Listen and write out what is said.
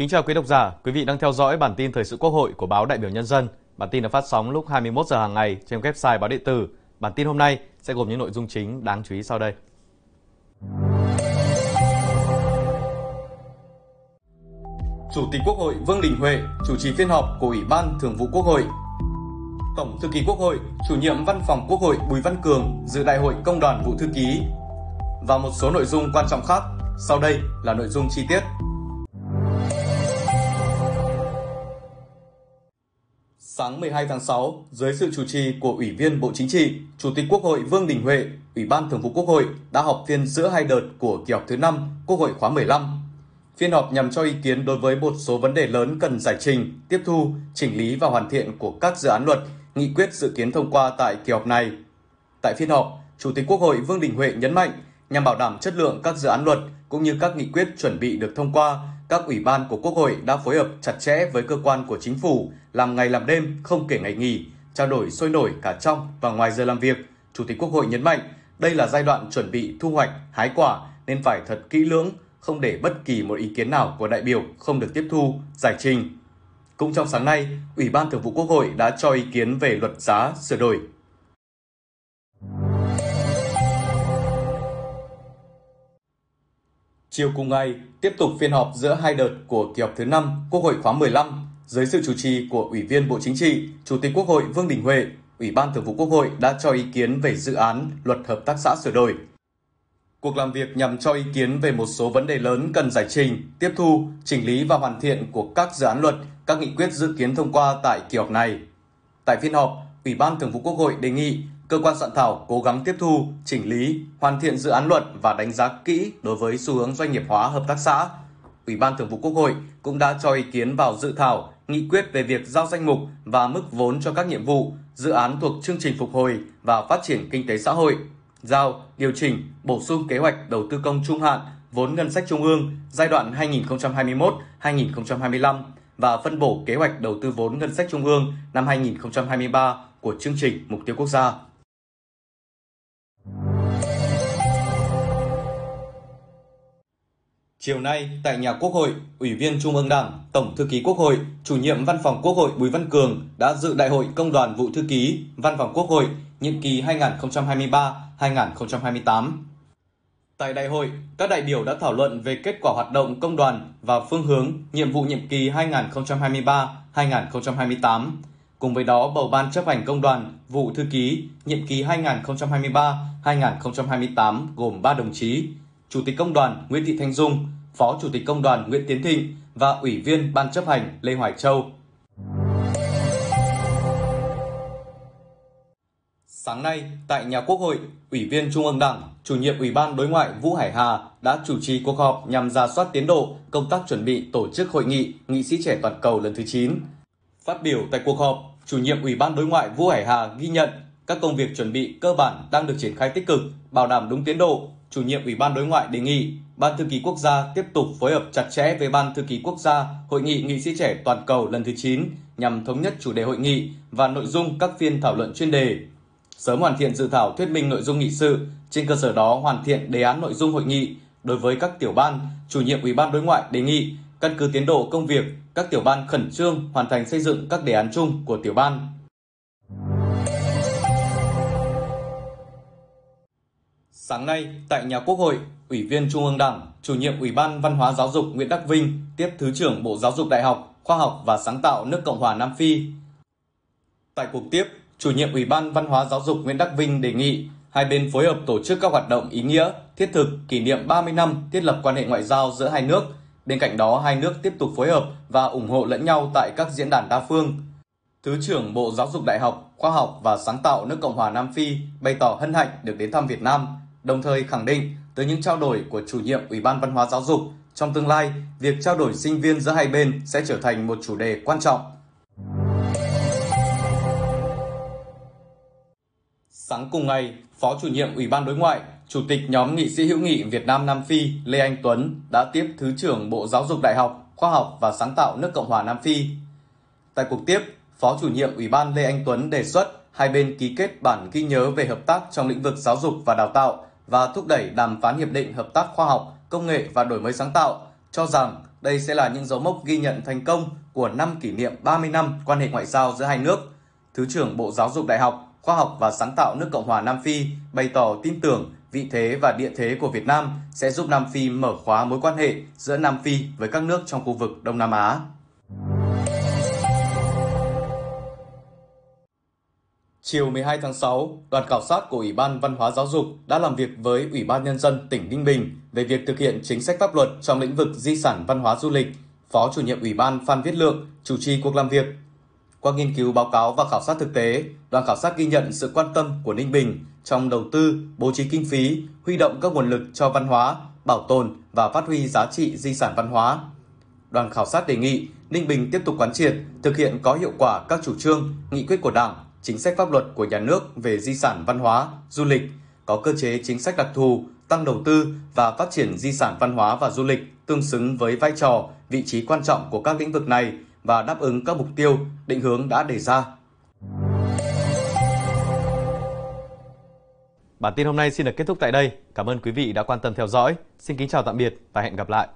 Kính chào quý độc giả, quý vị đang theo dõi bản tin thời sự Quốc hội của báo Đại biểu Nhân dân. Bản tin được phát sóng lúc 21 giờ hàng ngày trên website báo điện tử. Bản tin hôm nay sẽ gồm những nội dung chính đáng chú ý sau đây. Chủ tịch Quốc hội Vương Đình Huệ chủ trì phiên họp của Ủy ban Thường vụ Quốc hội. Tổng thư ký Quốc hội, chủ nhiệm Văn phòng Quốc hội Bùi Văn Cường dự đại hội công đoàn vụ thư ký. Và một số nội dung quan trọng khác. Sau đây là nội dung chi tiết. Sáng 12 tháng 6, dưới sự chủ trì của Ủy viên Bộ Chính trị, Chủ tịch Quốc hội Vương Đình Huệ, Ủy ban Thường vụ Quốc hội đã họp phiên giữa hai đợt của kỳ họp thứ 5 Quốc hội khóa 15. Phiên họp nhằm cho ý kiến đối với một số vấn đề lớn cần giải trình, tiếp thu, chỉnh lý và hoàn thiện của các dự án luật, nghị quyết dự kiến thông qua tại kỳ họp này. Tại phiên họp, Chủ tịch Quốc hội Vương Đình Huệ nhấn mạnh, nhằm bảo đảm chất lượng các dự án luật cũng như các nghị quyết chuẩn bị được thông qua, các ủy ban của Quốc hội đã phối hợp chặt chẽ với cơ quan của chính phủ, làm ngày làm đêm không kể ngày nghỉ, trao đổi sôi nổi cả trong và ngoài giờ làm việc. Chủ tịch Quốc hội nhấn mạnh, đây là giai đoạn chuẩn bị thu hoạch, hái quả nên phải thật kỹ lưỡng, không để bất kỳ một ý kiến nào của đại biểu không được tiếp thu, giải trình. Cũng trong sáng nay, Ủy ban Thường vụ Quốc hội đã cho ý kiến về luật giá sửa đổi. Chiều cùng ngày, tiếp tục phiên họp giữa hai đợt của kỳ họp thứ 5 Quốc hội khóa 15 dưới sự chủ trì của Ủy viên Bộ Chính trị, Chủ tịch Quốc hội Vương Đình Huệ, Ủy ban Thường vụ Quốc hội đã cho ý kiến về dự án Luật Hợp tác xã sửa đổi. Cuộc làm việc nhằm cho ý kiến về một số vấn đề lớn cần giải trình, tiếp thu, chỉnh lý và hoàn thiện của các dự án luật, các nghị quyết dự kiến thông qua tại kỳ họp này. Tại phiên họp, Ủy ban Thường vụ Quốc hội đề nghị cơ quan soạn thảo cố gắng tiếp thu, chỉnh lý, hoàn thiện dự án luật và đánh giá kỹ đối với xu hướng doanh nghiệp hóa hợp tác xã. Ủy ban Thường vụ Quốc hội cũng đã cho ý kiến vào dự thảo nghị quyết về việc giao danh mục và mức vốn cho các nhiệm vụ, dự án thuộc chương trình phục hồi và phát triển kinh tế xã hội, giao, điều chỉnh, bổ sung kế hoạch đầu tư công trung hạn vốn ngân sách trung ương giai đoạn 2021-2025 và phân bổ kế hoạch đầu tư vốn ngân sách trung ương năm 2023 của chương trình mục tiêu quốc gia. Chiều nay, tại nhà Quốc hội, Ủy viên Trung ương Đảng, Tổng thư ký Quốc hội, Chủ nhiệm Văn phòng Quốc hội Bùi Văn Cường đã dự Đại hội Công đoàn Vụ Thư ký Văn phòng Quốc hội nhiệm kỳ 2023-2028. Tại đại hội, các đại biểu đã thảo luận về kết quả hoạt động công đoàn và phương hướng nhiệm vụ nhiệm kỳ 2023-2028. Cùng với đó, bầu ban chấp hành công đoàn vụ thư ký nhiệm kỳ 2023-2028 gồm 3 đồng chí, Chủ tịch Công đoàn Nguyễn Thị Thanh Dung, Phó Chủ tịch Công đoàn Nguyễn Tiến Thịnh và Ủy viên Ban chấp hành Lê Hoài Châu. Sáng nay, tại nhà Quốc hội, Ủy viên Trung ương Đảng, Chủ nhiệm Ủy ban Đối ngoại Vũ Hải Hà đã chủ trì cuộc họp nhằm ra soát tiến độ công tác chuẩn bị tổ chức hội nghị Nghị sĩ trẻ toàn cầu lần thứ 9. Phát biểu tại cuộc họp, Chủ nhiệm Ủy ban Đối ngoại Vũ Hải Hà ghi nhận các công việc chuẩn bị cơ bản đang được triển khai tích cực, bảo đảm đúng tiến độ. Chủ nhiệm Ủy ban Đối ngoại đề nghị Ban Thư ký Quốc gia tiếp tục phối hợp chặt chẽ với Ban Thư ký Quốc gia Hội nghị Nghị sĩ trẻ toàn cầu lần thứ 9 nhằm thống nhất chủ đề hội nghị và nội dung các phiên thảo luận chuyên đề. Sớm hoàn thiện dự thảo thuyết minh nội dung nghị sự, trên cơ sở đó hoàn thiện đề án nội dung hội nghị. Đối với các tiểu ban, chủ nhiệm Ủy ban Đối ngoại đề nghị căn cứ tiến độ công việc, các tiểu ban khẩn trương hoàn thành xây dựng các đề án chung của tiểu ban. Sáng nay, tại nhà Quốc hội, Ủy viên Trung ương Đảng, Chủ nhiệm Ủy ban Văn hóa Giáo dục Nguyễn Đắc Vinh tiếp Thứ trưởng Bộ Giáo dục Đại học, Khoa học và Sáng tạo nước Cộng hòa Nam Phi. Tại cuộc tiếp, Chủ nhiệm Ủy ban Văn hóa Giáo dục Nguyễn Đắc Vinh đề nghị hai bên phối hợp tổ chức các hoạt động ý nghĩa, thiết thực kỷ niệm 30 năm thiết lập quan hệ ngoại giao giữa hai nước. Bên cạnh đó, hai nước tiếp tục phối hợp và ủng hộ lẫn nhau tại các diễn đàn đa phương. Thứ trưởng Bộ Giáo dục Đại học, Khoa học và Sáng tạo nước Cộng hòa Nam Phi bày tỏ hân hạnh được đến thăm Việt Nam, đồng thời khẳng định từ những trao đổi của chủ nhiệm Ủy ban Văn hóa Giáo dục, trong tương lai, việc trao đổi sinh viên giữa hai bên sẽ trở thành một chủ đề quan trọng. Sáng cùng ngày, Phó chủ nhiệm Ủy ban Đối ngoại, Chủ tịch nhóm nghị sĩ hữu nghị Việt Nam Nam Phi Lê Anh Tuấn đã tiếp Thứ trưởng Bộ Giáo dục Đại học, Khoa học và Sáng tạo nước Cộng hòa Nam Phi. Tại cuộc tiếp, Phó chủ nhiệm Ủy ban Lê Anh Tuấn đề xuất hai bên ký kết bản ghi nhớ về hợp tác trong lĩnh vực giáo dục và đào tạo và thúc đẩy đàm phán hiệp định hợp tác khoa học, công nghệ và đổi mới sáng tạo, cho rằng đây sẽ là những dấu mốc ghi nhận thành công của năm kỷ niệm 30 năm quan hệ ngoại giao giữa hai nước. Thứ trưởng Bộ Giáo dục Đại học, Khoa học và Sáng tạo nước Cộng hòa Nam Phi bày tỏ tin tưởng vị thế và địa thế của Việt Nam sẽ giúp Nam Phi mở khóa mối quan hệ giữa Nam Phi với các nước trong khu vực Đông Nam Á. Chiều 12 tháng 6, đoàn khảo sát của Ủy ban Văn hóa Giáo dục đã làm việc với Ủy ban Nhân dân tỉnh Ninh Bình về việc thực hiện chính sách pháp luật trong lĩnh vực di sản văn hóa du lịch. Phó chủ nhiệm Ủy ban Phan Viết Lượng chủ trì cuộc làm việc. Qua nghiên cứu báo cáo và khảo sát thực tế, đoàn khảo sát ghi nhận sự quan tâm của Ninh Bình trong đầu tư, bố trí kinh phí, huy động các nguồn lực cho văn hóa, bảo tồn và phát huy giá trị di sản văn hóa. Đoàn khảo sát đề nghị Ninh Bình tiếp tục quán triệt, thực hiện có hiệu quả các chủ trương, nghị quyết của Đảng, chính sách pháp luật của nhà nước về di sản văn hóa, du lịch, có cơ chế chính sách đặc thù, tăng đầu tư và phát triển di sản văn hóa và du lịch tương xứng với vai trò, vị trí quan trọng của các lĩnh vực này và đáp ứng các mục tiêu, định hướng đã đề ra. Bản tin hôm nay xin được kết thúc tại đây. Cảm ơn quý vị đã quan tâm theo dõi. Xin kính chào tạm biệt và hẹn gặp lại.